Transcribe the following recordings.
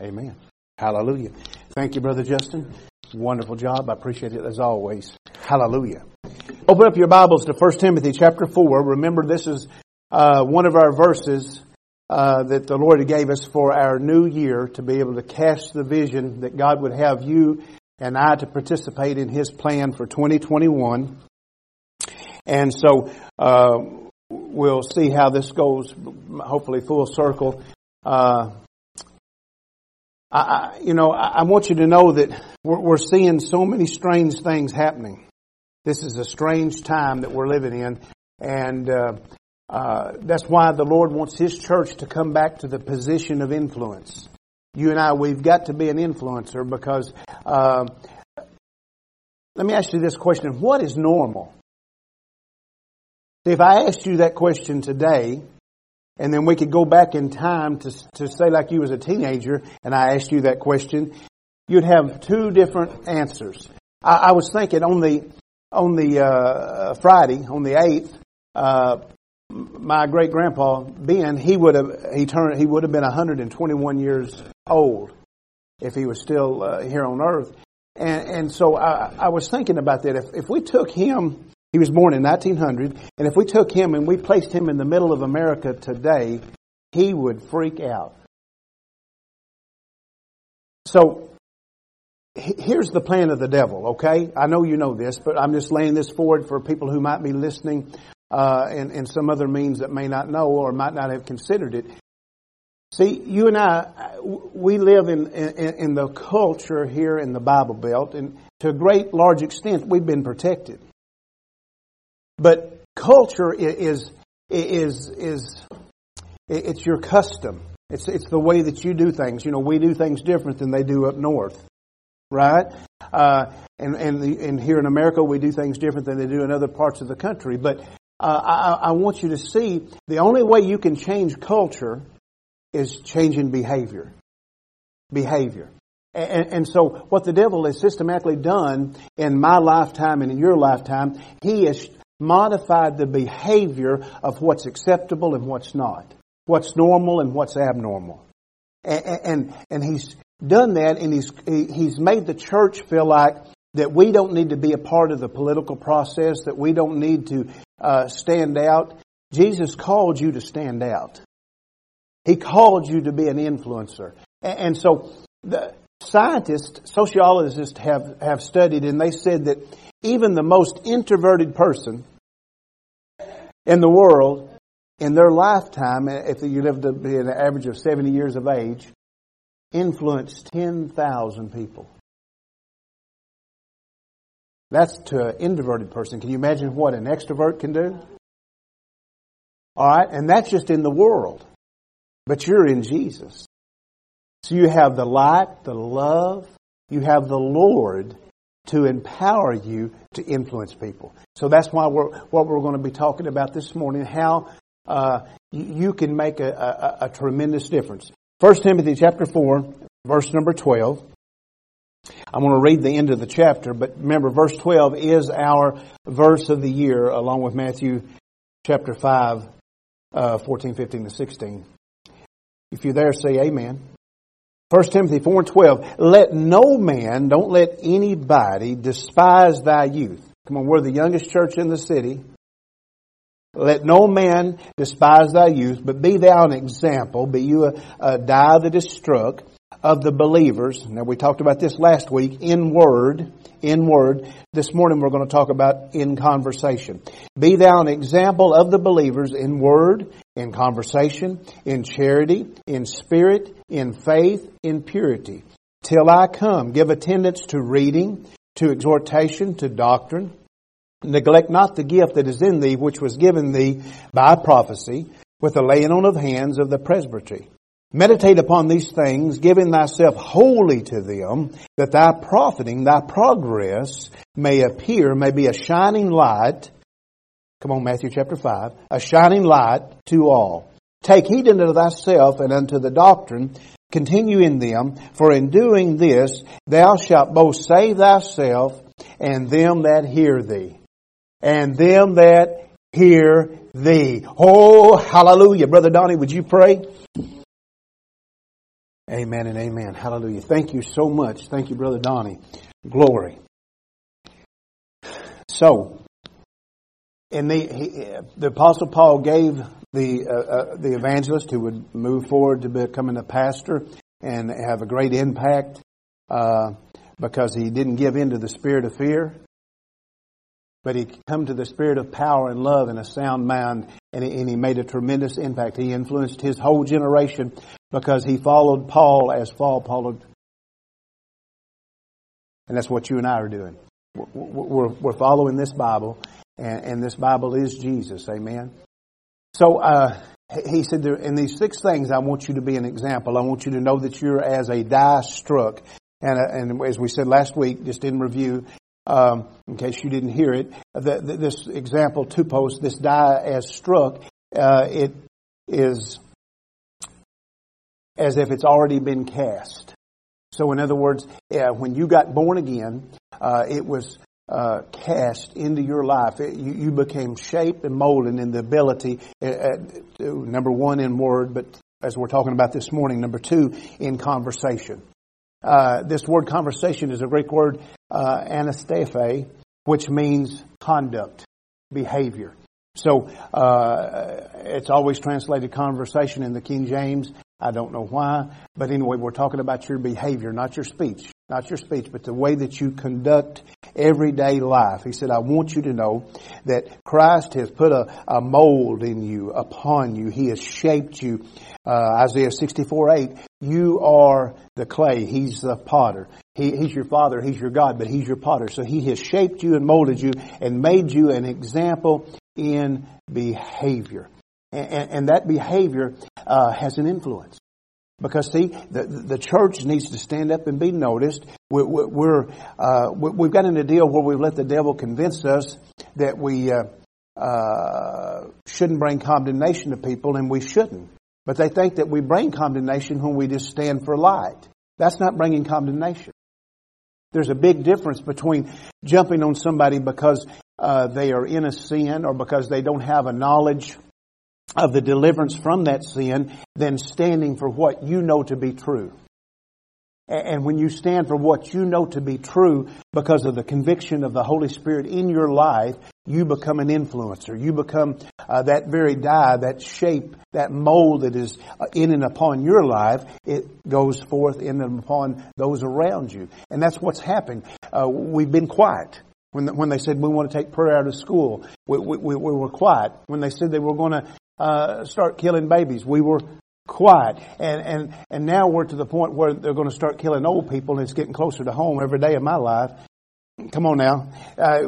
Amen. Hallelujah. Thank you, Brother Justin. Wonderful job. I appreciate it as always. Hallelujah. Open up your Bibles to 1 Timothy chapter 4. Remember, this is uh, one of our verses uh, that the Lord gave us for our new year to be able to cast the vision that God would have you and I to participate in His plan for 2021. And so uh, we'll see how this goes, hopefully full circle. Uh, I, you know, I want you to know that we're, we're seeing so many strange things happening. This is a strange time that we're living in, and uh, uh, that's why the Lord wants His church to come back to the position of influence. You and I, we've got to be an influencer because. Uh, let me ask you this question: What is normal? If I asked you that question today, and then we could go back in time to, to say like you was a teenager and I asked you that question, you'd have two different answers. I, I was thinking on the, on the, uh, Friday, on the 8th, uh, my great grandpa Ben, he would have he turned he would have been 121 years old if he was still uh, here on earth. And, and so I, I was thinking about that. If, if we took him he was born in 1900, and if we took him and we placed him in the middle of America today, he would freak out. So, here's the plan of the devil, okay? I know you know this, but I'm just laying this forward for people who might be listening uh, in, in some other means that may not know or might not have considered it. See, you and I, we live in, in, in the culture here in the Bible Belt, and to a great large extent, we've been protected. But culture is, is, is, it's your custom. It's, it's the way that you do things. You know, we do things different than they do up north. Right? Uh, and, and, the, and here in America, we do things different than they do in other parts of the country. But uh, I, I want you to see the only way you can change culture is changing behavior. Behavior. And, and, so what the devil has systematically done in my lifetime and in your lifetime, he has modified the behavior of what's acceptable and what's not, what's normal and what's abnormal. And, and, and he's done that and he's, he's made the church feel like that we don't need to be a part of the political process, that we don't need to uh, stand out. Jesus called you to stand out. He called you to be an influencer. And, and so the scientists, sociologists have, have studied and they said that even the most introverted person in the world, in their lifetime, if you live to be an average of 70 years of age, influenced 10,000 people. That's to an introverted person. Can you imagine what an extrovert can do? Alright, and that's just in the world. But you're in Jesus. So you have the light, the love, you have the Lord to empower you to influence people. So that's why we're, what we're going to be talking about this morning, how uh, you can make a, a, a tremendous difference. 1 Timothy chapter 4, verse number 12. I'm going to read the end of the chapter, but remember, verse 12 is our verse of the year, along with Matthew chapter 5, uh, 14, 15, and 16. If you're there, say amen. 1 Timothy 4 and 12, let no man, don't let anybody despise thy youth. Come on, we're the youngest church in the city. Let no man despise thy youth, but be thou an example, be you a, a die that is struck of the believers. Now we talked about this last week in word, in word. This morning we're going to talk about in conversation. Be thou an example of the believers in word, in conversation, in charity, in spirit, in faith, in purity. Till I come, give attendance to reading, to exhortation, to doctrine. Neglect not the gift that is in thee, which was given thee by prophecy, with the laying on of hands of the presbytery. Meditate upon these things, giving thyself wholly to them, that thy profiting, thy progress may appear, may be a shining light. Come on, Matthew chapter 5. A shining light to all. Take heed unto thyself and unto the doctrine. Continue in them, for in doing this thou shalt both save thyself and them that hear thee. And them that hear thee. Oh, hallelujah. Brother Donnie, would you pray? Amen and amen. Hallelujah. Thank you so much. Thank you, Brother Donnie. Glory. So, and the he, the Apostle Paul gave the uh, uh, the evangelist who would move forward to becoming a pastor and have a great impact uh, because he didn't give in to the spirit of fear, but he come to the spirit of power and love and a sound mind, and he, and he made a tremendous impact. He influenced his whole generation because he followed Paul as Paul followed, and that's what you and I are doing. We're, we're following this Bible, and, and, this Bible is Jesus. Amen. So uh, he said, in these six things, I want you to be an example. I want you to know that you're as a die struck. And, uh, and as we said last week, just in review, um, in case you didn't hear it, the, the, this example, tupos, this die as struck, uh, it is as if it's already been cast. So, in other words, uh, when you got born again, uh, it was uh, cast into your life. It, you, you, became shaped and molded in the ability, uh, uh, number one, in word, but as we're talking about this morning, number two, in conversation. Uh, this word conversation is a Greek word, anastrophe, which means conduct, behavior. So it's always translated conversation in the King James. I don't know why, but anyway, we're talking about your behavior, not your speech. Not your speech, but the way that you conduct everyday life. He said, I want you to know that Christ has put a, a mold in you, upon you. He has shaped you. Uh, Isaiah 64, 8, you are the clay. He's the potter. He, he's your father. He's your God, but he's your potter. So he has shaped you and molded you and made you an example in behavior. And, and that behavior uh, has an influence. Because see, the, the church needs to stand up and be noticed. We're, we're uh, we've got in a deal where we've let the devil convince us that we uh, uh, shouldn't bring condemnation to people, and we shouldn't. But they think that we bring condemnation when we just stand for light. That's not bringing condemnation. There's a big difference between jumping on somebody because uh, they are in a sin or because they don't have a knowledge of the deliverance from that sin than standing for what you know to be true. And when you stand for what you know to be true because of the conviction of the Holy Spirit in your life, you become an influencer. You become uh, that very die, that shape, that mold that is uh, in and upon your life. It goes forth in and upon those around you. And that's what's happened. Uh, we've been quiet. When, when they said we want to take prayer out of school, we, we, we were quiet. When they said they were going to uh, start killing babies. We were quiet. And, and, and now we're to the point where they're going to start killing old people and it's getting closer to home every day of my life. Come on now. Uh,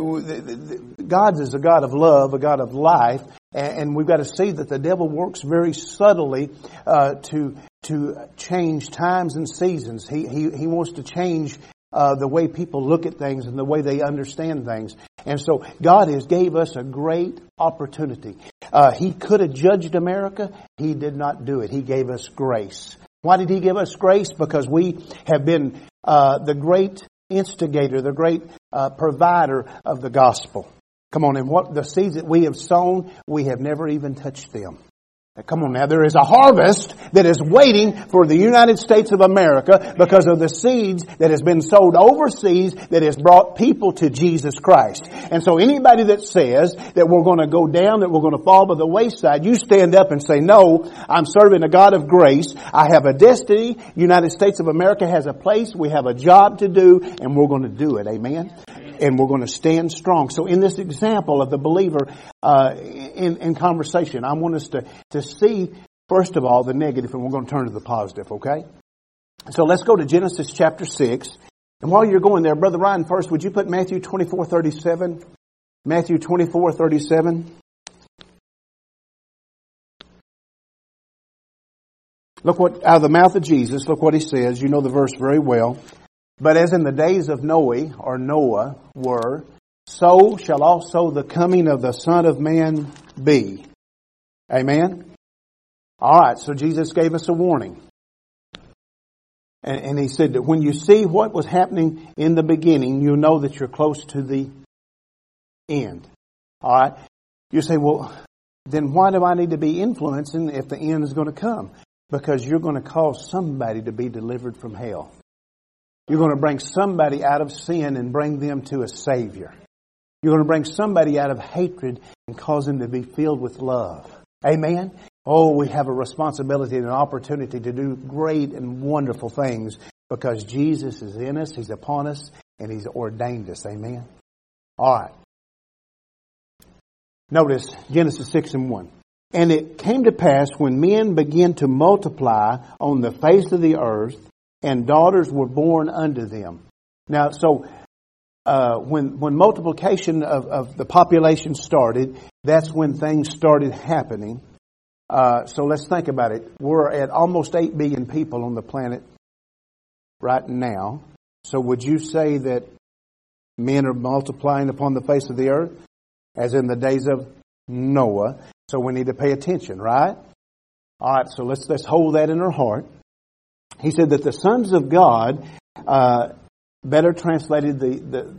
God is a God of love, a God of life, and, we've got to see that the devil works very subtly uh, to to change times and seasons. He, he, he wants to change uh, the way people look at things and the way they understand things. And so God has gave us a great opportunity. Uh, he could have judged America. He did not do it. He gave us grace. Why did He give us grace? Because we have been uh, the great instigator, the great uh, provider of the gospel. Come on, and what the seeds that we have sown, we have never even touched them. Come on now, there is a harvest that is waiting for the United States of America because of the seeds that has been sowed overseas that has brought people to Jesus Christ. And so anybody that says that we're going to go down, that we're going to fall by the wayside, you stand up and say, no, I'm serving a God of grace. I have a destiny. United States of America has a place. We have a job to do and we're going to do it. Amen and we're going to stand strong. So in this example of the believer uh, in, in conversation, I want us to, to see, first of all, the negative, and we're going to turn to the positive, okay? So let's go to Genesis chapter 6. And while you're going there, Brother Ryan, first, would you put Matthew 24, 37? Matthew 24, 37. Look what, out of the mouth of Jesus, look what he says. You know the verse very well. But as in the days of Noe, or Noah, were, so shall also the coming of the Son of Man be. Amen? Alright, so Jesus gave us a warning. And, and, he said that when you see what was happening in the beginning, you know that you're close to the end. Alright? You say, well, then why do I need to be influencing if the end is going to come? because you're going to cause somebody to be delivered from hell. You're going to bring somebody out of sin and bring them to a Savior. You're going to bring somebody out of hatred and cause them to be filled with love. Amen? Oh, we have a responsibility and an opportunity to do great and wonderful things because Jesus is in us, He's upon us, and He's ordained us. Amen? All right. Notice Genesis 6 and 1. And it came to pass when men began to multiply on the face of the earth, and daughters were born unto them. Now, so uh, when when multiplication of, of the population started, that's when things started happening. Uh, so let's think about it. We're at almost eight billion people on the planet right now. So would you say that men are multiplying upon the face of the earth, as in the days of Noah? So we need to pay attention, right? All right. So let's let's hold that in our heart. He said that the sons of God, uh, better translated the, the,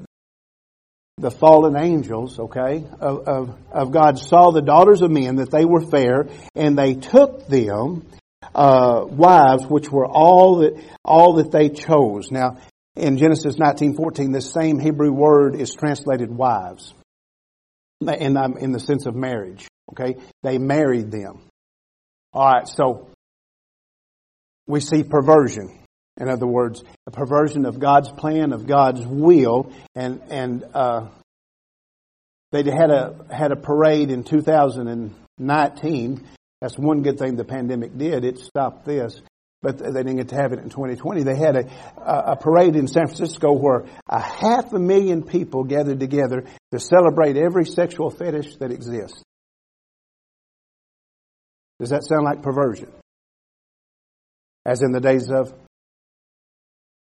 the fallen angels, okay, of, of, of, God saw the daughters of men that they were fair, and they took them uh, wives, which were all that all that they chose. Now, in Genesis nineteen fourteen, this same Hebrew word is translated wives, and um, in the sense of marriage. Okay, they married them. All right, so we see perversion. In other words, a perversion of God's plan, of God's will, and and uh, they had a had a parade in 2019. That's one good thing the pandemic did. It stopped this, but they didn't get to have it in 2020. They had a a parade in San Francisco where a half a million people gathered together to celebrate every sexual fetish that exists. Does that sound like perversion? As in the days of.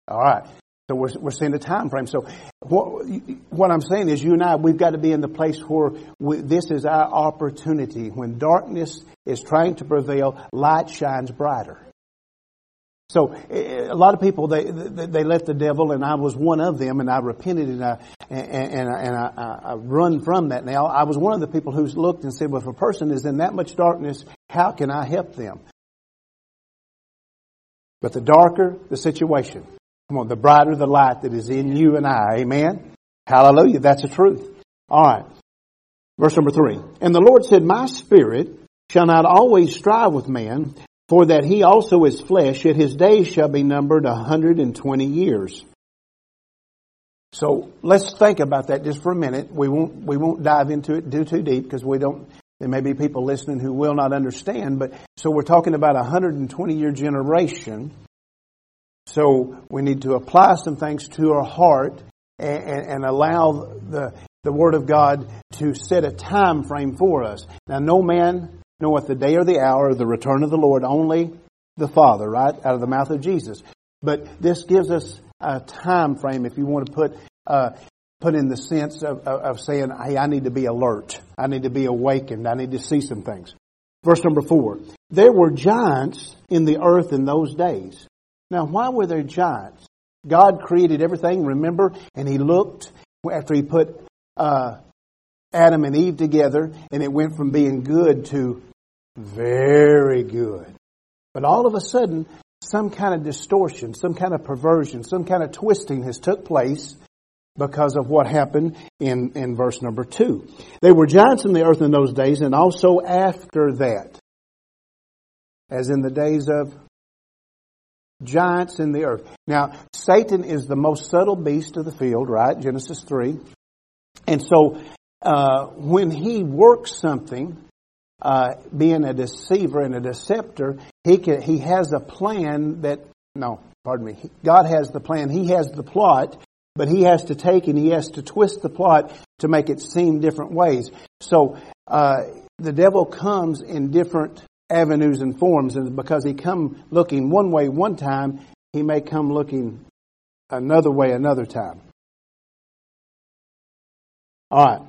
All right. So we're, we're seeing the time frame. So what, what I'm saying is you and I, we've got to be in the place where we, this is our opportunity. When darkness is trying to prevail, light shines brighter. So eh, a lot of people they they let the devil, and I was one of them, and I repented and I and, and, I, and I, I run from that. Now I was one of the people who looked and said, "Well, if a person is in that much darkness, how can I help them?" But the darker the situation, come on, the brighter the light that is in you and I. Amen? Hallelujah. That's the truth. All right. Verse number three. And the Lord said, My spirit shall not always strive with man, for that he also is flesh, yet his days shall be numbered a hundred and twenty years. So let's think about that just for a minute. We won't we won't dive into it too too deep because we don't there may be people listening who will not understand, but so we're talking about a 120 year generation. So we need to apply some things to our heart and, and, and allow the, the Word of God to set a time frame for us. Now, no man knoweth the day or the hour of the return of the Lord, only the Father, right? Out of the mouth of Jesus. But this gives us a time frame if you want to put uh, put in the sense of, of, of saying, hey, I need to be alert. I need to be awakened. I need to see some things. Verse number four. There were giants in the earth in those days. Now, why were there giants? God created everything, remember? And He looked after He put uh, Adam and Eve together, and it went from being good to very good. But all of a sudden, some kind of distortion, some kind of perversion, some kind of twisting has took place because of what happened in, in verse number two. They were giants in the earth in those days and also after that. As in the days of giants in the earth. Now, Satan is the most subtle beast of the field, right? Genesis 3. And so, uh, when he works something, uh, being a deceiver and a deceptor, he can, he has a plan that, no, pardon me, God has the plan, he has the plot, but he has to take and he has to twist the plot to make it seem different ways. So uh, the devil comes in different avenues and forms, and because he come looking one way one time, he may come looking another way another time. All right.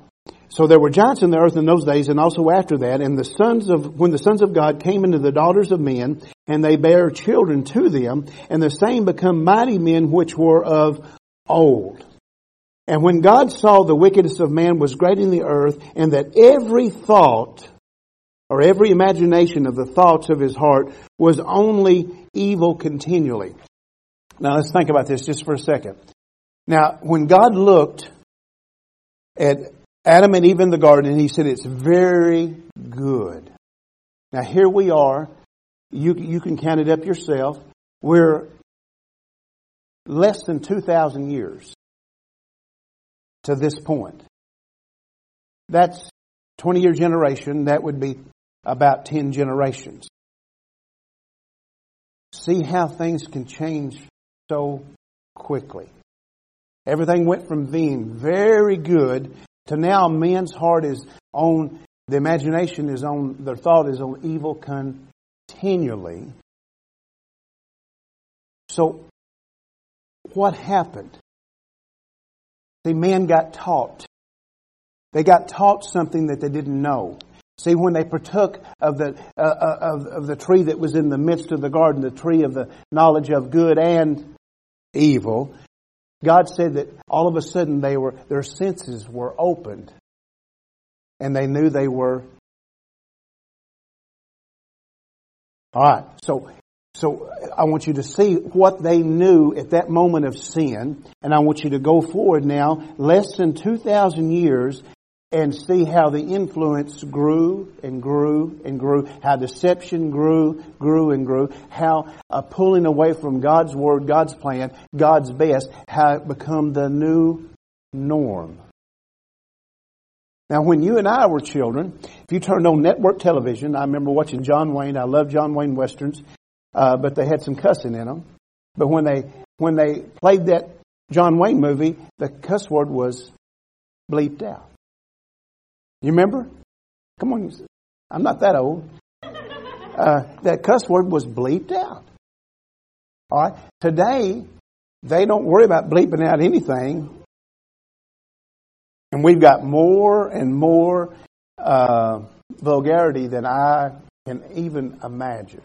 So there were giants in the earth in those days, and also after that. And the sons of when the sons of God came into the daughters of men, and they bare children to them, and the same become mighty men which were of old. And when God saw the wickedness of man was great in the earth, and that every thought or every imagination of the thoughts of his heart was only evil continually. Now let's think about this just for a second. Now, when God looked at Adam and Eve in the garden, he said, it's very good. Now here we are. You, you can count it up yourself. We're less than 2,000 years to this point. That's 20 year generation. That would be about 10 generations. See how things can change so quickly. Everything went from being very good to now man's heart is on, the imagination is on, their thought is on evil continually. So, what happened? See, man got taught. They got taught something that they didn't know. See, when they partook of the, uh, uh, of, of the tree that was in the midst of the garden, the tree of the knowledge of good and evil, God said that all of a sudden they were, their senses were opened and they knew they were. Alright, so, so I want you to see what they knew at that moment of sin and I want you to go forward now less than 2,000 years and see how the influence grew and grew and grew, how deception grew, grew and grew, how pulling away from God's Word, God's plan, God's best, how it become the new norm. Now, when you and I were children, if you turned on network television, I remember watching John Wayne. I love John Wayne westerns, uh, but they had some cussing in them. But when they when they played that John Wayne movie, the cuss word was bleeped out. You remember? Come on, I'm not that old. Uh, that cuss word was bleeped out. All right. Today, they don't worry about bleeping out anything, and we've got more and more uh, vulgarity than I can even imagine.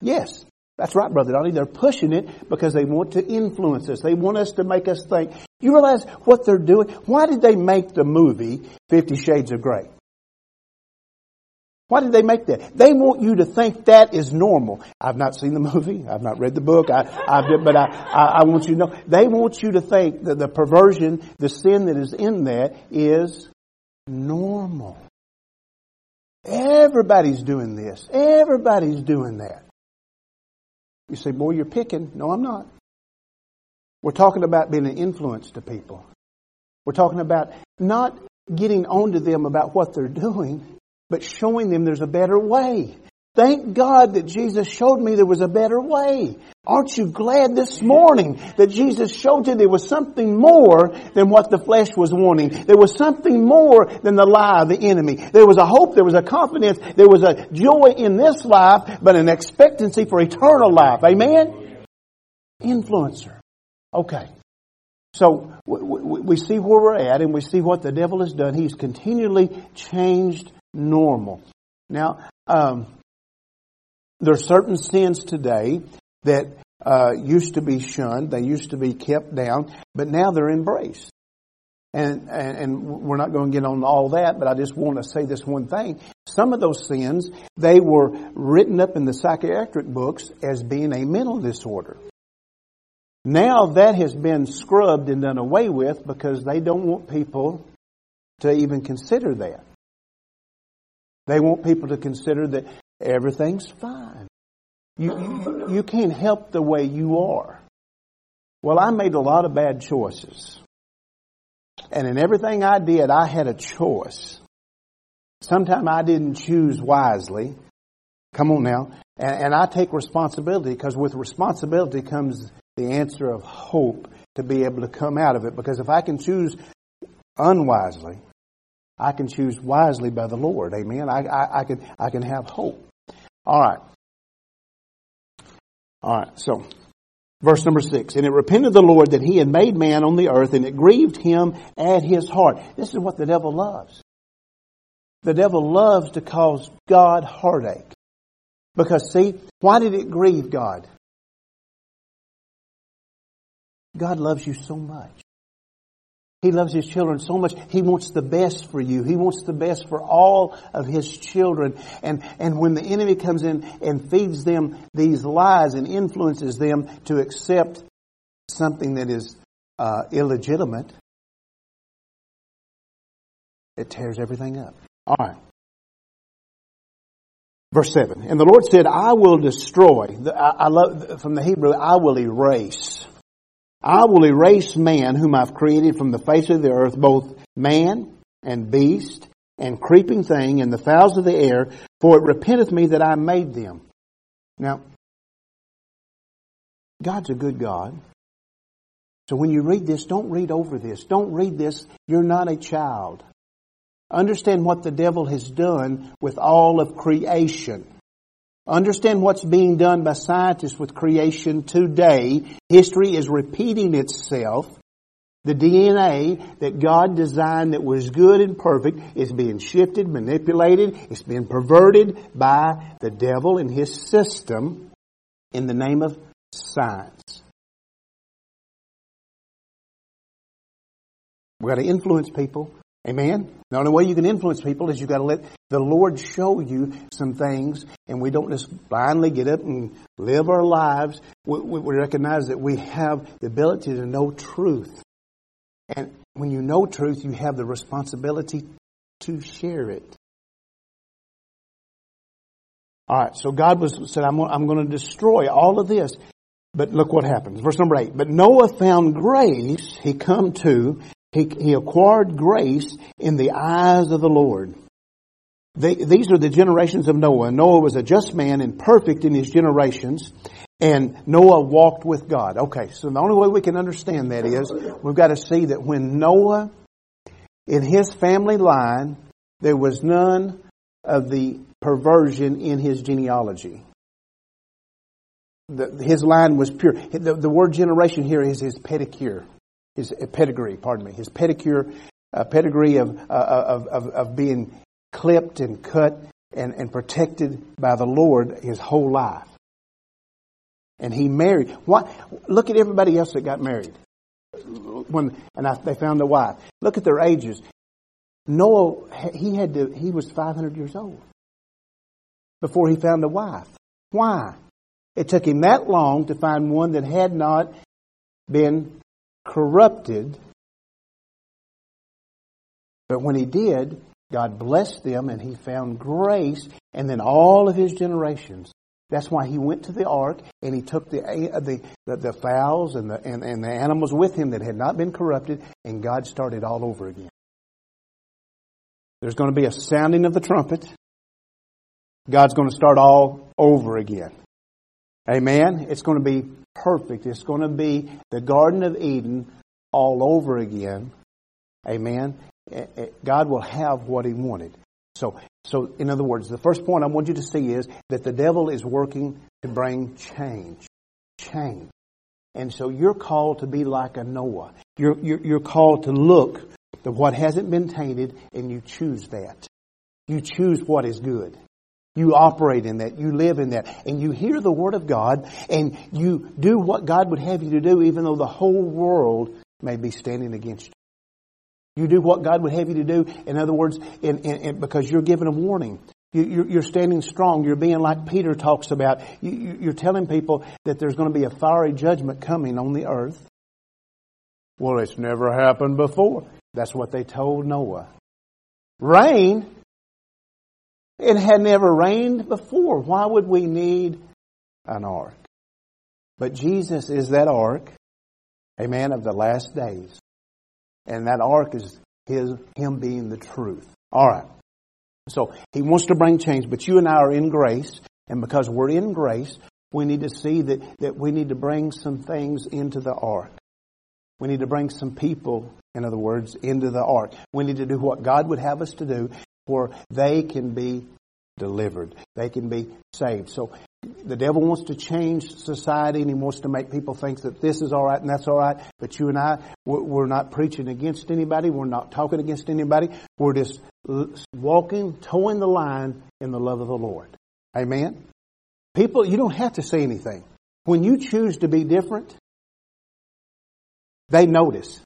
Yes, that's right, Brother Donnie. They're pushing it because they want to influence us. They want us to make us think. You realize what they're doing? Why did they make the movie Fifty Shades of Grey? Why did they make that? They want you to think that is normal. I've not seen the movie. I've not read the book. I, I, but I, I, I want you to know. They want you to think that the perversion, the sin that is in that is normal. Everybody's doing this. Everybody's doing that. You say, boy, you're picking. No, I'm not. We're talking about being an influence to people. We're talking about not getting on to them about what they're doing, but showing them there's a better way. Thank God that Jesus showed me there was a better way. Aren't you glad this morning that Jesus showed you there was something more than what the flesh was wanting? There was something more than the lie of the enemy. There was a hope, there was a confidence, there was a joy in this life, but an expectancy for eternal life. Amen? Influencer. Okay. So we see where we're at and we see what the devil has done. He's continually changed normal. Now, um, there are certain sins today that uh, used to be shunned, they used to be kept down, but now they're embraced. And, and, and we're not going to get on all that, but I just want to say this one thing. Some of those sins, they were written up in the psychiatric books as being a mental disorder. Now that has been scrubbed and done away with because they don't want people to even consider that. They want people to consider that everything's fine. You, you, can't help the way you are. Well, I made a lot of bad choices. And in everything I did, I had a choice. Sometimes I didn't choose wisely. Come on now. And, and I take responsibility because with responsibility comes the answer of hope to be able to come out of it. Because if I can choose unwisely, I can choose wisely by the Lord. Amen. I, I, I can I can have hope. All right. All right. So, verse number six. And it repented the Lord that he had made man on the earth, and it grieved him at his heart. This is what the devil loves. The devil loves to cause God heartache. Because see, why did it grieve God? God loves you so much. He loves His children so much. He wants the best for you. He wants the best for all of His children. And, and when the enemy comes in and feeds them these lies and influences them to accept something that is uh, illegitimate, it tears everything up. All right. Verse 7. And the Lord said, I will destroy. I, I love, from the Hebrew, I will erase. I will erase man whom I've created from the face of the earth, both man and beast and creeping thing and the fowls of the air, for it repenteth me that I made them. Now, God's a good God. So when you read this, don't read over this. Don't read this. You're not a child. Understand what the devil has done with all of creation. Understand what's being done by scientists with creation today. History is repeating itself. The DNA that God designed that was good and perfect is being shifted, manipulated, it's being perverted by the devil and his system in the name of science. We've got to influence people. Amen? The only way you can influence people is you've got to let the Lord show you some things, and we don't just blindly get up and live our lives. We, we recognize that we have the ability to know truth. And when you know truth, you have the responsibility to share it. All right, so God was said, I'm, I'm going to destroy all of this. But look what happens. Verse number eight. But Noah found grace. He come to he, he acquired grace in the eyes of the Lord. They, these are the generations of Noah. Noah was a just man and perfect in his generations. And Noah walked with God. Okay, so the only way we can understand that is we've got to see that when Noah, in his family line, there was none of the perversion in his genealogy. The, his line was pure. The, the word generation here is his pedicure his pedigree, pardon me, his pedicure, uh, pedigree of, uh, of, of, of, being clipped and cut and, and protected by the Lord his whole life. And he married. What? Look at everybody else that got married. When and I, they found a wife. Look at their ages. Noah, he had to. He was 500 years old before he found a wife. Why? It took him that long to find one that had not been corrupted. But when he did, God blessed them and he found grace and then all of his generations. That's why he went to the ark and he took the, uh, the, the, the fowls and the, and, and the animals with him that had not been corrupted and God started all over again. There's going to be a sounding of the trumpet. God's going to start all over again. Amen. It's going to be perfect. It's going to be the Garden of Eden all over again. Amen. Eh, eh, God will have what He wanted. So, so in other words, the first point I want you to see is that the devil is working to bring change. Change. And so you're called to be like a Noah. You're, you're, you're called to look at what hasn't been tainted and you choose that. You choose what is good. You operate in that. You live in that. And you hear the Word of God and you do what God would have you to do even though the whole world may be standing against you. You do what God would have you to do. In other words, in, in, in, because you're given a warning. You, are standing strong. You're being like Peter talks about. You, you're telling people that there's going to be a fiery judgment coming on the earth. Well, it's never happened before. That's what they told Noah. Rain? It had never rained before. Why would we need an ark? But Jesus is that ark, a man of the last days. And that ark is his, him being the truth. All right. So he wants to bring change, but you and I are in grace. And because we're in grace, we need to see that, that we need to bring some things into the ark. We need to bring some people, in other words, into the ark. We need to do what God would have us to do for they can be delivered. They can be saved. So the devil wants to change society and he wants to make people think that this is all right and that's all right. But you and I, we're not preaching against anybody. We're not talking against anybody. We're just walking, toeing the line in the love of the Lord. Amen. People, you don't have to say anything. When you choose to be different, they notice.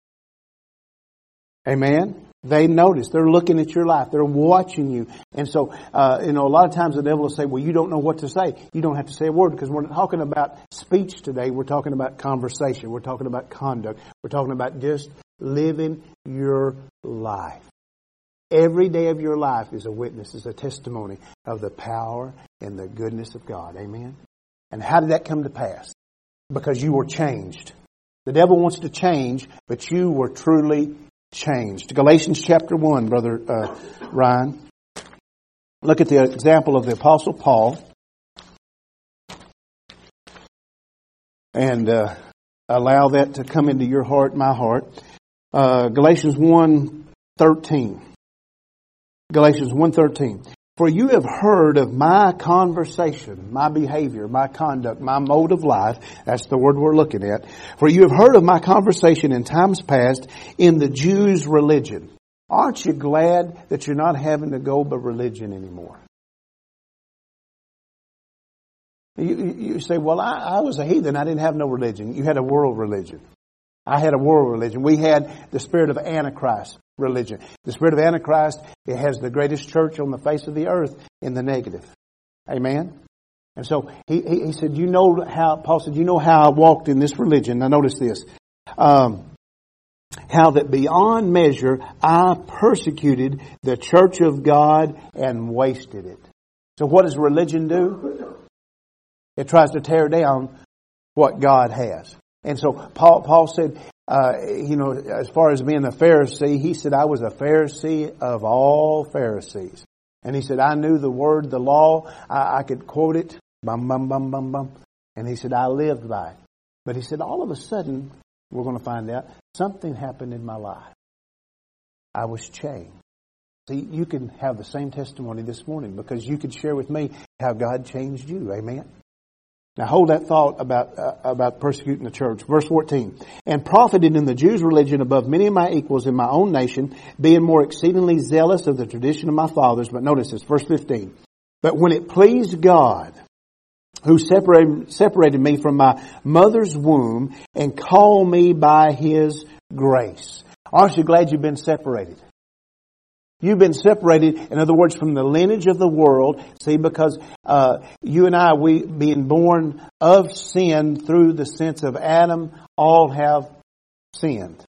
Amen. They notice. They're looking at your life. They're watching you. And so, uh, you know, a lot of times the devil will say, well, you don't know what to say. You don't have to say a word because we're not talking about speech today. We're talking about conversation. We're talking about conduct. We're talking about just living your life. Every day of your life is a witness, is a testimony of the power and the goodness of God. Amen. And how did that come to pass? Because you were changed. The devil wants to change, but you were truly changed. Galatians chapter 1, Brother uh, Ryan. Look at the example of the Apostle Paul. And uh, allow that to come into your heart, my heart. Uh, Galatians 1 13. Galatians 1.13. For you have heard of my conversation, my behavior, my conduct, my mode of life. That's the word we're looking at. For you have heard of my conversation in times past in the Jews' religion. Aren't you glad that you're not having to go by religion anymore? You, you say, well, I, I was a heathen. I didn't have no religion. You had a world religion. I had a world religion. We had the spirit of Antichrist religion. The spirit of Antichrist, it has the greatest church on the face of the earth in the negative. Amen? And so he, he, he said, you know how, Paul said, you know how I walked in this religion. Now notice this. Um, how that beyond measure I persecuted the church of God and wasted it. So what does religion do? It tries to tear down what God has. And so Paul, Paul said, uh, you know, as far as being a Pharisee, he said, I was a Pharisee of all Pharisees. And he said, I knew the word, the law, I, I could quote it, bum, bum, bum, bum, bum. And he said, I lived by it. But he said, all of a sudden, we're going to find out, something happened in my life. I was changed. See, you can have the same testimony this morning because you could share with me how God changed you. Amen. Now hold that thought about, uh, about persecuting the church. Verse 14. And profited in the Jews' religion above many of my equals in my own nation, being more exceedingly zealous of the tradition of my fathers. But notice this, verse 15. But when it pleased God, who separated, separated me from my mother's womb and called me by his grace. Aren't you glad you've been separated? You've been separated, in other words, from the lineage of the world. See, because uh, you and I, we being born of sin through the sense of Adam, all have sinned.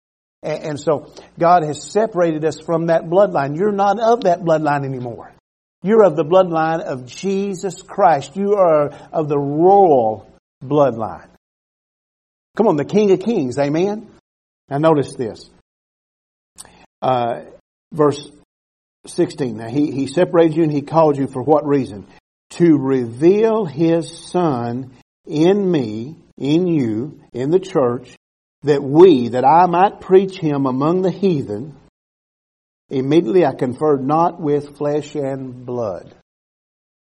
And, and so God has separated us from that bloodline. You're not of that bloodline anymore. You're of the bloodline of Jesus Christ. You are of the royal bloodline. Come on, the King of Kings. Amen? Now notice this. Uh, verse 16. Now, he, he separated you and he called you for what reason? To reveal his son in me, in you, in the church, that we, that I might preach him among the heathen. Immediately I conferred not with flesh and blood.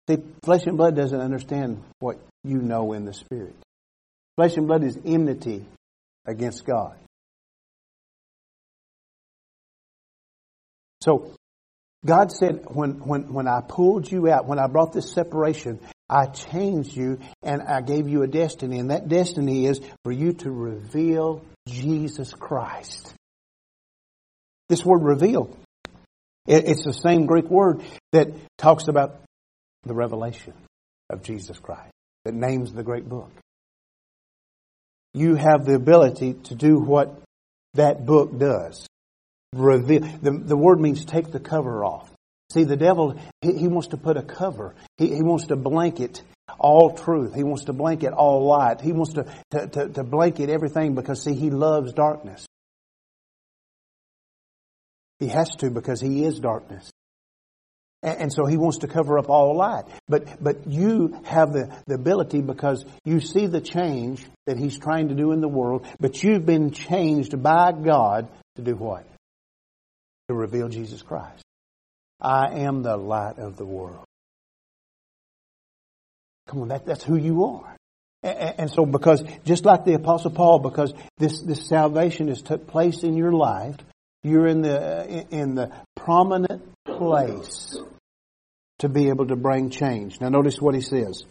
See, flesh and blood doesn't understand what you know in the Spirit. Flesh and blood is enmity against God. So, God said, when, when, when I pulled you out, when I brought this separation, I changed you and I gave you a destiny. And that destiny is for you to reveal Jesus Christ. This word reveal, it's the same Greek word that talks about the revelation of Jesus Christ, that names the great book. You have the ability to do what that book does reveal. The, the word means take the cover off. See, the devil, he, he wants to put a cover. He, he wants to blanket all truth. He wants to blanket all light. He wants to, to, to, to blanket everything because, see, he loves darkness. He has to because he is darkness. And, and so he wants to cover up all light. But, but you have the, the ability because you see the change that he's trying to do in the world, but you've been changed by God to do what? To reveal Jesus Christ. I am the light of the world. Come on, that, that's who you are. And, so because, just like the apostle Paul, because this, this salvation has took place in your life, you're in the, uh, in the prominent place to be able to bring change. Now notice what he says.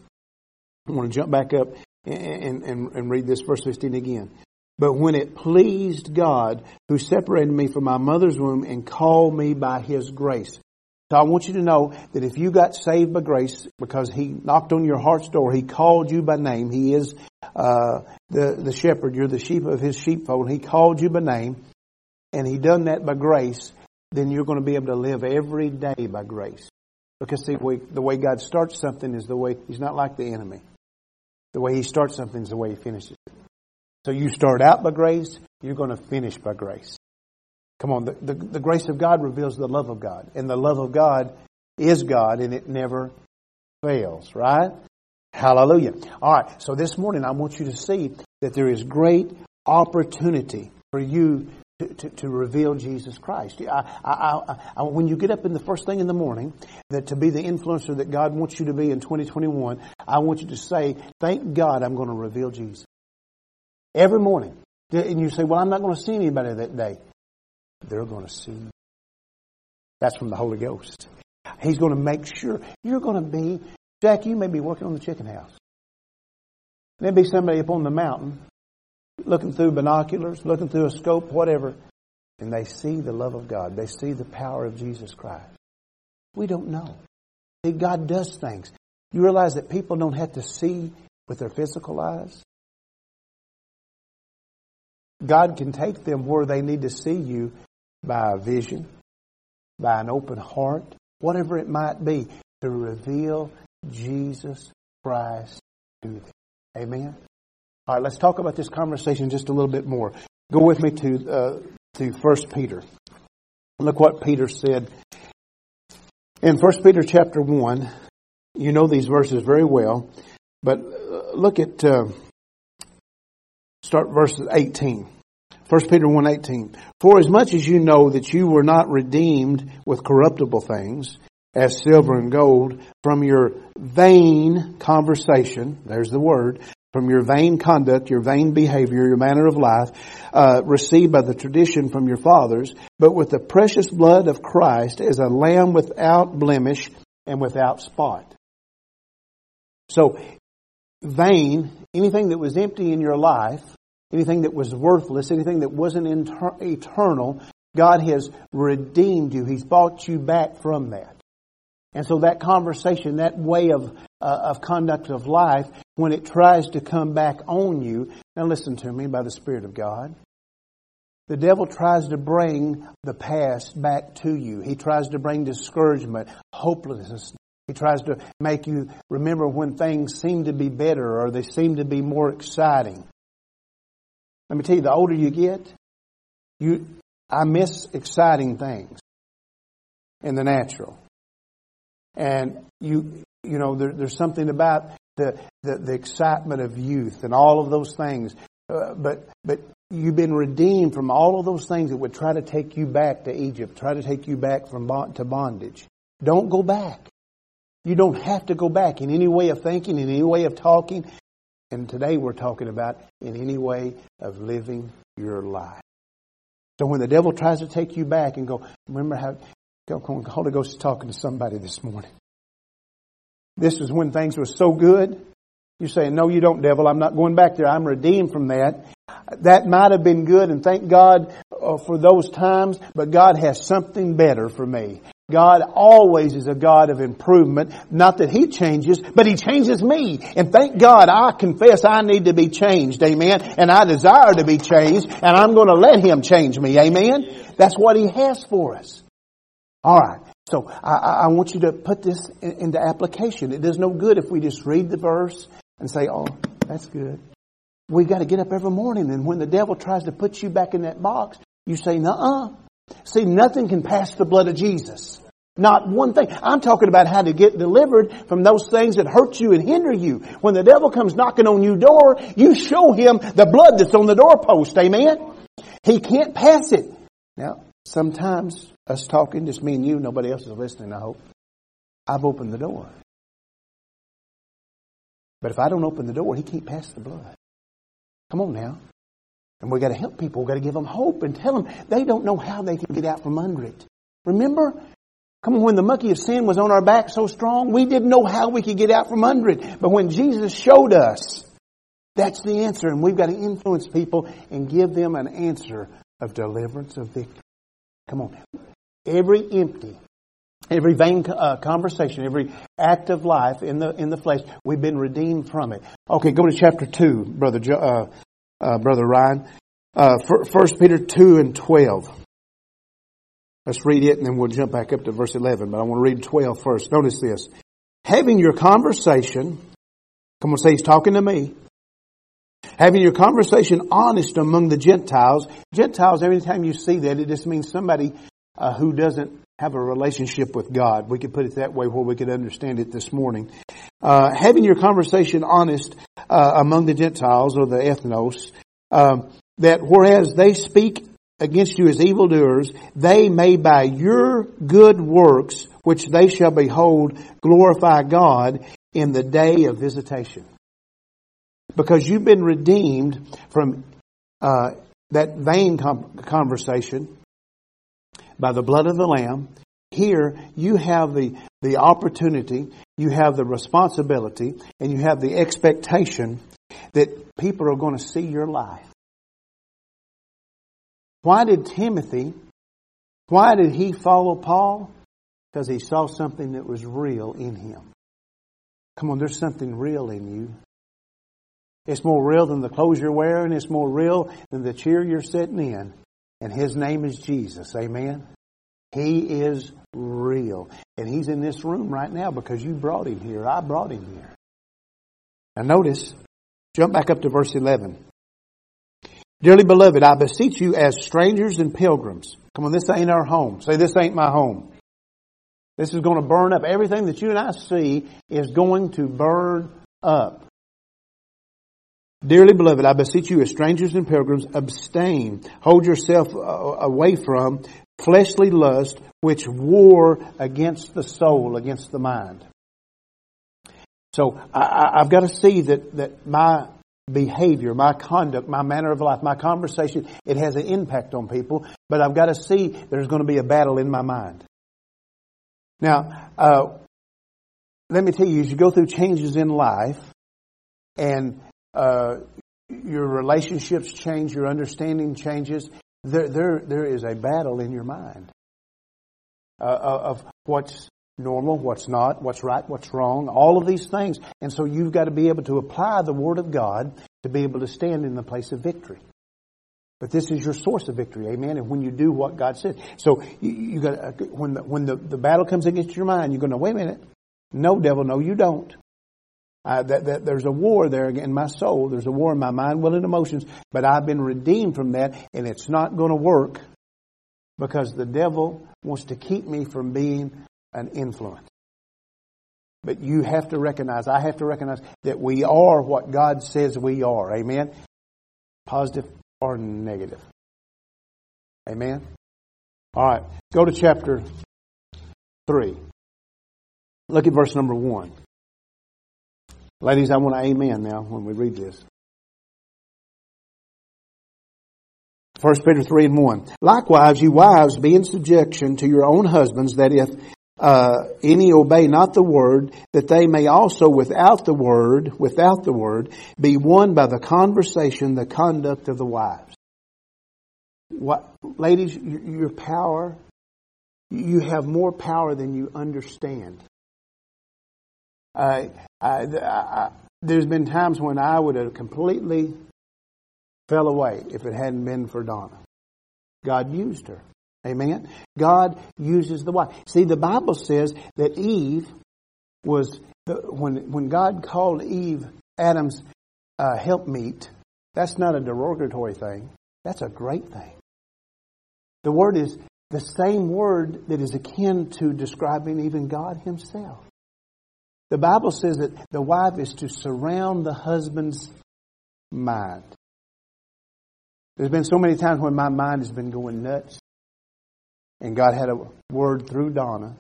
I want to jump back up and, and, and read this verse 15 again. But when it pleased God, who separated me from my mother's womb and called me by His grace. So I want you to know that if you got saved by grace because He knocked on your heart's door, He called you by name. He is uh, the the shepherd. You're the sheep of His sheepfold. He called you by name, and He done that by grace. Then you're going to be able to live every day by grace. Because see, we, the way God starts something is the way He's not like the enemy. The way He starts something is the way He finishes it. So you start out by grace, you're going to finish by grace. Come on, the, the, the, grace of God reveals the love of God. And the love of God is God and it never fails, right? Hallelujah. All right, so this morning I want you to see that there is great opportunity for you to, to, reveal Jesus Christ. I, I, I, when you get up in the first thing in the morning, that to be the influencer that God wants you to be in 2021, I want you to say, thank God I'm going to reveal Jesus. Every morning. And you say, well, I'm not going to see anybody that day. They're going to see you. That's from the Holy Ghost. He's going to make sure you're going to be, Jack, you may be working on the chicken house. There'll be somebody up on the mountain looking through binoculars, looking through a scope, whatever, and they see the love of God. They see the power of Jesus Christ. We don't know. See, God does things. You realize that people don't have to see with their physical eyes. God can take them where they need to see you by a vision, by an open heart, whatever it might be, to reveal Jesus Christ to them. Amen? All right, let's talk about this conversation just a little bit more. Go with me to, uh, to 1 Peter. Look what Peter said. In 1 Peter chapter 1, you know these verses very well, but uh, look at, uh, start verses 18. 1 Peter 1.18 For as much as you know that you were not redeemed with corruptible things, as silver and gold, from your vain conversation, there's the word, from your vain conduct, your vain behavior, your manner of life, uh, received by the tradition from your fathers, but with the precious blood of Christ as a lamb without blemish and without spot. So, vain, anything that was empty in your life, anything that was worthless, anything that wasn't inter- eternal, God has redeemed you. He's bought you back from that. And so that conversation, that way of, uh, of conduct of life, when it tries to come back on you, now listen to me by the Spirit of God. The devil tries to bring the past back to you. He tries to bring discouragement, hopelessness. He tries to make you remember when things seem to be better or they seem to be more exciting. Let me tell you, the older you get, you, I miss exciting things in the natural. And you, you know, there, there's something about the, the, the, excitement of youth and all of those things. Uh, but, but you've been redeemed from all of those things that would try to take you back to Egypt, try to take you back from bond, to bondage. Don't go back. You don't have to go back in any way of thinking, in any way of talking. And today we're talking about in any way of living your life. So when the devil tries to take you back and go, remember how the Holy Ghost is talking to somebody this morning. This is when things were so good. You're saying, no, you don't, devil. I'm not going back there. I'm redeemed from that. That might have been good, and thank God uh, for those times, but God has something better for me. God always is a God of improvement. Not that He changes, but He changes me. And thank God I confess I need to be changed. Amen. And I desire to be changed and I'm going to let Him change me. Amen. That's what He has for us. Alright. So I, I, want you to put this in, into application. It does no good if we just read the verse and say, oh, that's good. We got to get up every morning and when the devil tries to put you back in that box, you say, "Nuh-uh." See, nothing can pass the blood of Jesus. Not one thing. I'm talking about how to get delivered from those things that hurt you and hinder you. When the devil comes knocking on your door, you show him the blood that's on the doorpost. Amen? He can't pass it. Now, sometimes us talking, just me and you, nobody else is listening, I hope. I've opened the door. But if I don't open the door, he can't pass the blood. Come on now. And we've got to help people. We've got to give them hope and tell them they don't know how they can get out from under it. Remember? Come on, when the monkey of sin was on our back so strong, we didn't know how we could get out from under it. But when Jesus showed us, That's the answer, and we've got to influence people and give them an answer of deliverance, of victory. Come on. Every empty, every vain uh, conversation, every act of life in the in the flesh, we've been redeemed from it. Okay, go to chapter two, brother uh, uh, brother Ryan. Uh, First Peter two and twelve. Let's read it, and then we'll jump back up to verse eleven. But I want to read 12 first. Notice this: having your conversation. Come on, say he's talking to me having your conversation honest among the Gentiles. Gentiles, every time you see that, it just means somebody uh, who doesn't have a relationship with God. We could put it that way where we could understand it this morning. Uh, having your conversation honest uh, among the Gentiles or the ethnos, um, that whereas they speak against you as evildoers, they may by your good works, which they shall behold, glorify God in the day of visitation. Because you've been redeemed from uh, that vain com- conversation by the blood of the Lamb. Here, you have the, the opportunity, you have the responsibility, and you have the expectation that people are going to see your life. Why did Timothy, why did he follow Paul? Because he saw something that was real in him. Come on, there's something real in you. It's more real than the clothes you're wearing. It's more real than the chair you're sitting in. And His name is Jesus. Amen. He is real. And He's in this room right now because you brought Him here. I brought Him here. Now notice, jump back up to verse 11. Dearly beloved, I beseech you as strangers and pilgrims. Come on, this ain't our home. Say, this ain't my home. This is going to burn up. Everything that you and I see is going to burn up. Dearly beloved, I beseech you as strangers and pilgrims, abstain, hold yourself uh, away from fleshly lust, which war against the soul, against the mind. So I, have got to see that, that my behavior, my conduct, my manner of life, my conversation, it has an impact on people, but I've got to see there's going to be a battle in my mind. Now, uh, let me tell you, as you go through changes in life, and uh, your relationships change, your understanding changes. There, there, there is a battle in your mind uh, uh, of what's normal, what's not, what's right, what's wrong, all of these things. And so you've got to be able to apply the Word of God to be able to stand in the place of victory. But this is your source of victory, amen. And when you do what God said, so you, you got uh, when the, when the, the battle comes against your mind, you're going to wait a minute. No, devil, no, you don't. That, that there's a war there in my soul. There's a war in my mind, will, and emotions. But I've been redeemed from that, and it's not going to work because the devil wants to keep me from being an influence. But you have to recognize, I have to recognize that we are what God says we are. Amen? Positive or negative. Amen? All right. Go to chapter 3. Look at verse number 1. Ladies, I want to amen now when we read this. 1 Peter 3 and 1. Likewise, you wives, be in subjection to your own husbands, that if uh, any obey not the word, that they may also without the word, without the word, be won by the conversation, the conduct of the wives. What, ladies, your power, you have more power than you understand. Uh, I, I, there's been times when I would have completely fell away if it hadn't been for Donna. God used her. Amen. God uses the wife. See, the Bible says that Eve was the, when when God called Eve Adam's uh, helpmeet. That's not a derogatory thing. That's a great thing. The word is the same word that is akin to describing even God Himself. The Bible says that the wife is to surround the husband's mind. There's been so many times when my mind has been going nuts, and God had a word through Donna.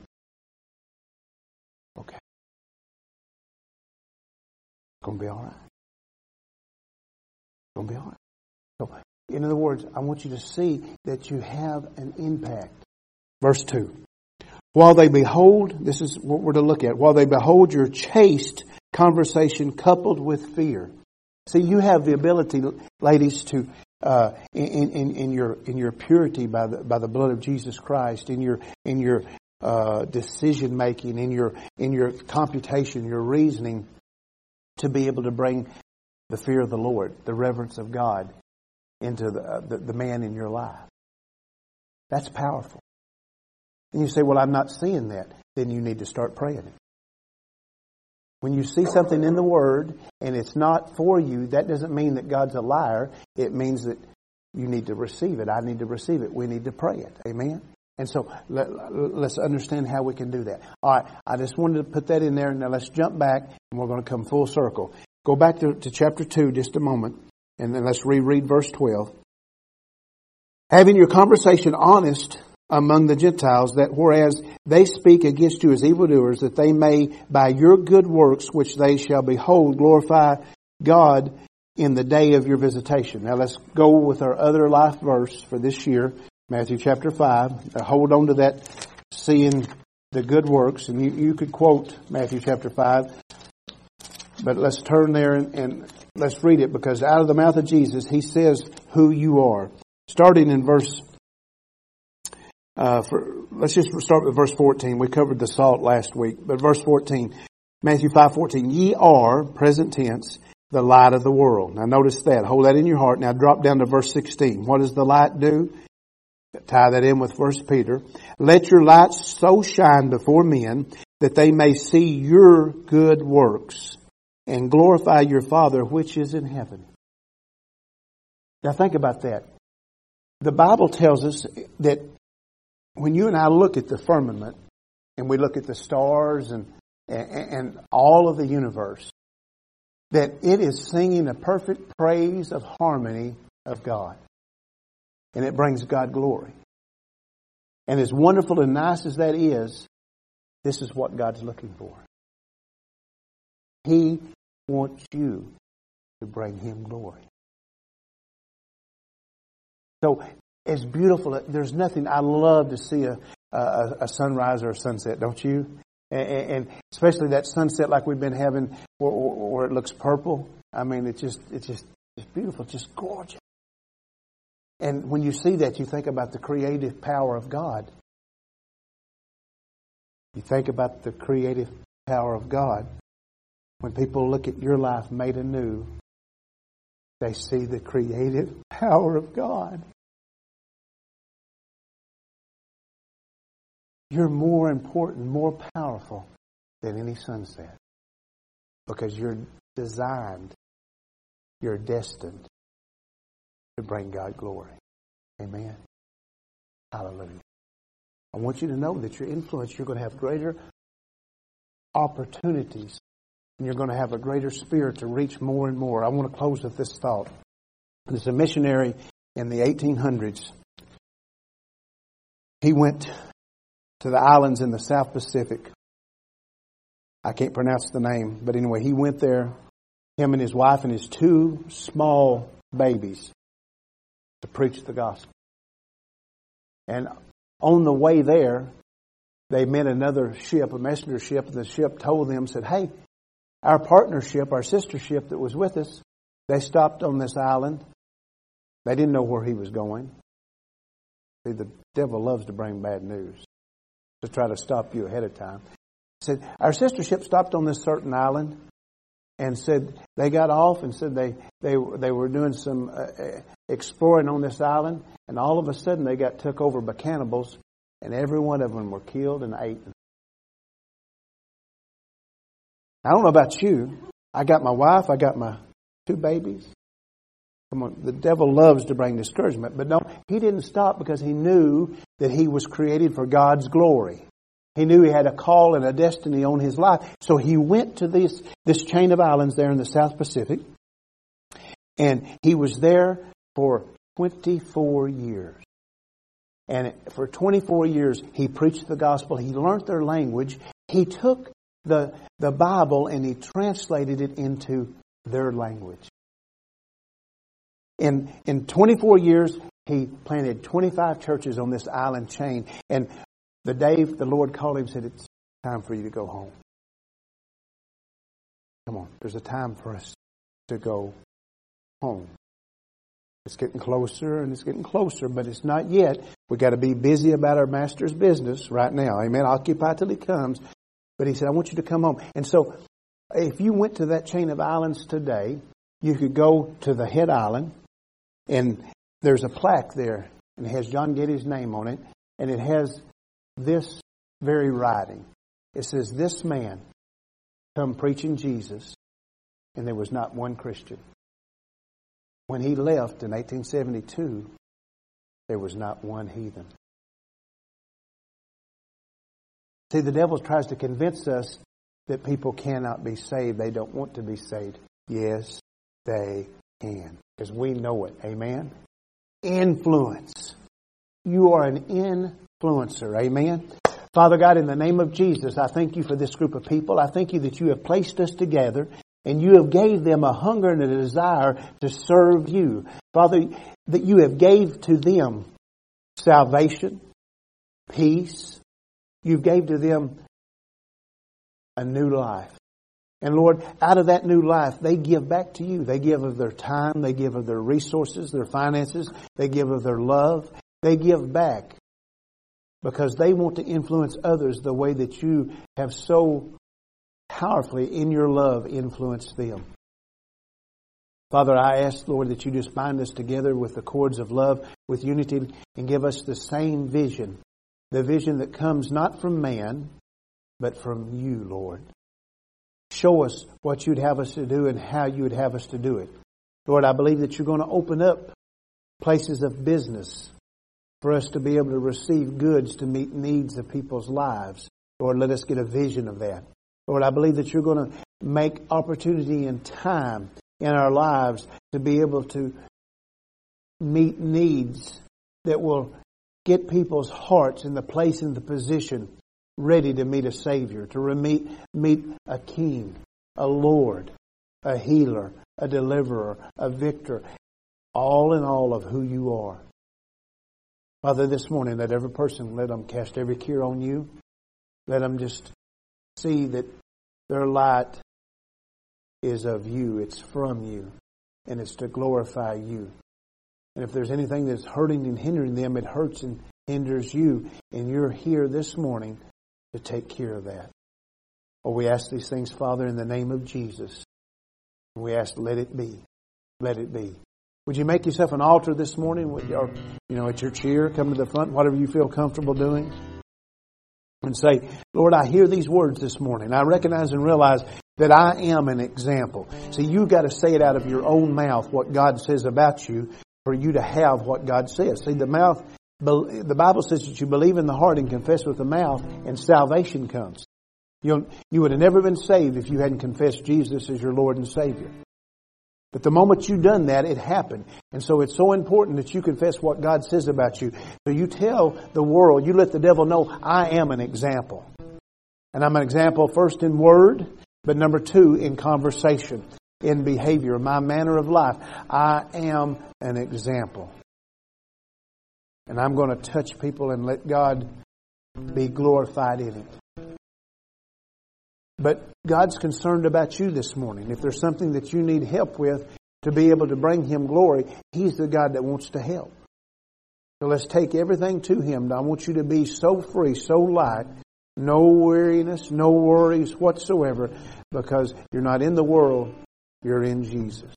Okay. It's going to be all right. It's going to be all right. So, in other words, I want you to see that you have an impact. Verse 2. While they behold, this is what we're to look at, while they behold your chaste conversation coupled with fear. See, you have the ability, ladies, to uh, in, in, in your in your purity by the by the blood of Jesus Christ, in your in your uh, decision making, in your in your computation, your reasoning, to be able to bring the fear of the Lord, the reverence of God, into the, uh, the, the man in your life. That's powerful. And you say, "Well, I'm not seeing that." Then you need to start praying it. When you see something in the Word and it's not for you, that doesn't mean that God's a liar. It means that you need to receive it. I need to receive it. We need to pray it. Amen? And so let, us understand how we can do that. All right, I just wanted to put that in there. And now let's jump back and we're going to come full circle. Go back to, to chapter 2 just a moment and then let's reread verse 12. Having your conversation honest among the Gentiles, that whereas they speak against you as evildoers, that they may by your good works which they shall behold glorify God in the day of your visitation. Now let's go with our other life verse for this year, Matthew chapter 5. Now hold on to that, seeing the good works, and you, you could quote Matthew chapter 5, but let's turn there and, and let's read it because out of the mouth of Jesus, he says who you are. Starting in verse uh, for, let's just start with verse 14. We covered the salt last week, but verse 14, Matthew 5:14, ye are present tense the light of the world. Now notice that. Hold that in your heart. Now drop down to verse 16. What does the light do? Tie that in with First Peter. Let your light so shine before men that they may see your good works and glorify your Father which is in heaven. Now think about that. The Bible tells us that when you and I look at the firmament and we look at the stars and, and, and all of the universe, that it is singing a perfect praise of harmony of God. And it brings God glory. And as wonderful and nice as that is, this is what God's looking for. He wants you to bring Him glory. So it's beautiful. There's nothing. I love to see a, a, a sunrise or a sunset, don't you? And, and, especially that sunset like we've been having, where, where, it looks purple. I mean, it's just it's just it's beautiful, just gorgeous. And when you see that, you think about the creative power of God. You think about the creative power of God. When people look at your life made anew, they see the creative power of God. You're more important, more powerful than any sunset because you're designed, you're destined to bring God glory. Amen. Hallelujah. I want you to know that your influence, you're going to have greater opportunities and you're going to have a greater spirit to reach more and more. I want to close with this thought. There's a missionary in the 1800s. He went to the islands in the South Pacific. I can't pronounce the name, but anyway, he went there, him and his wife and his two small babies, to preach the gospel. And on the way there, they met another ship, a messenger ship, and the ship told them, said, Hey, our partnership, our sister ship that was with us, they stopped on this island. They didn't know where he was going. See, the devil loves to bring bad news to try to stop you ahead of time. Said our sister ship stopped on this certain island, and said they got off and said they they they were doing some uh, uh, exploring on this island, and all of a sudden they got took over by cannibals, and every one of them were killed and eaten. I don't know about you. I got my wife. I got my two babies. Come on, the devil loves to bring discouragement, but no, he didn't stop because he knew that he was created for God's glory. He knew he had a call and a destiny on his life. So he went to this, this chain of islands there in the South Pacific, and he was there for 24 years. And for 24 years, he preached the gospel. He learned their language. He took the, the Bible and he translated it into their language. In, in 24 years, he planted 25 churches on this island chain. And the day the Lord called him, said, It's time for you to go home. Come on, there's a time for us to go home. It's getting closer and it's getting closer, but it's not yet. We've got to be busy about our master's business right now. Amen. Occupy till he comes. But he said, I want you to come home. And so if you went to that chain of islands today, you could go to the head island and there's a plaque there and it has John Geddie's name on it and it has this very writing. It says, This man come preaching Jesus, and there was not one Christian. When he left in 1872, there was not one heathen. See, the devil tries to convince us that people cannot be saved. They don't want to be saved. Yes, they can. Because we know it. Amen? Influence. You are an influencer. Amen? Father God, in the name of Jesus, I thank you for this group of people. I thank you that you have placed us together and you have gave them a hunger and a desire to serve you. Father, that you have gave to them salvation, peace. You gave to them a new life. And Lord, out of that new life, they give back to you. They give of their time, they give of their resources, their finances, they give of their love. They give back because they want to influence others the way that you have so powerfully in your love influenced them. Father, I ask, Lord, that you just bind us together with the cords of love, with unity, and give us the same vision. The vision that comes not from man, but from you, Lord. Show us what you'd have us to do and how you would have us to do it. Lord, I believe that you're going to open up places of business for us to be able to receive goods to meet needs of people's lives. Lord, let us get a vision of that. Lord, I believe that you're going to make opportunity and time in our lives to be able to meet needs that will get people's hearts in the place and the position ready to meet a Savior, to meet, meet a King, a Lord, a healer, a deliverer, a victor, all in all of who you are. Father, this morning, let every person, let them cast every care on you. Let them just see that their light is of you. It's from you. And it's to glorify you. And if there's anything that's hurting and hindering them, it hurts and hinders you. And you're here this morning to take care of that. Oh, we ask these things, Father, in the name of Jesus. We ask, let it be. Let it be. Would you make yourself an altar this morning, or you know, at your chair, come to the front, whatever you feel comfortable doing, and say, "Lord, I hear these words this morning. I recognize and realize that I am an example." See, you've got to say it out of your own mouth what God says about you for you to have what God says. See, the mouth, the Bible says that you believe in the heart and confess with the mouth, and salvation comes. You, you would have never been saved if you hadn't confessed Jesus as your Lord and Savior. But the moment you done that, it happened. And so it's so important that you confess what God says about you. So you tell the world, you let the devil know, I am an example. And I'm an example first in word, but number two, in conversation, in behavior, my manner of life. I am an example. And I'm going to touch people and let God be glorified in it. But God's concerned about you this morning. If there's something that you need help with to be able to bring Him glory, He's the God that wants to help. So let's take everything to Him. I want you to be so free, so light, no weariness, no worries whatsoever, because you're not in the world, you're in Jesus.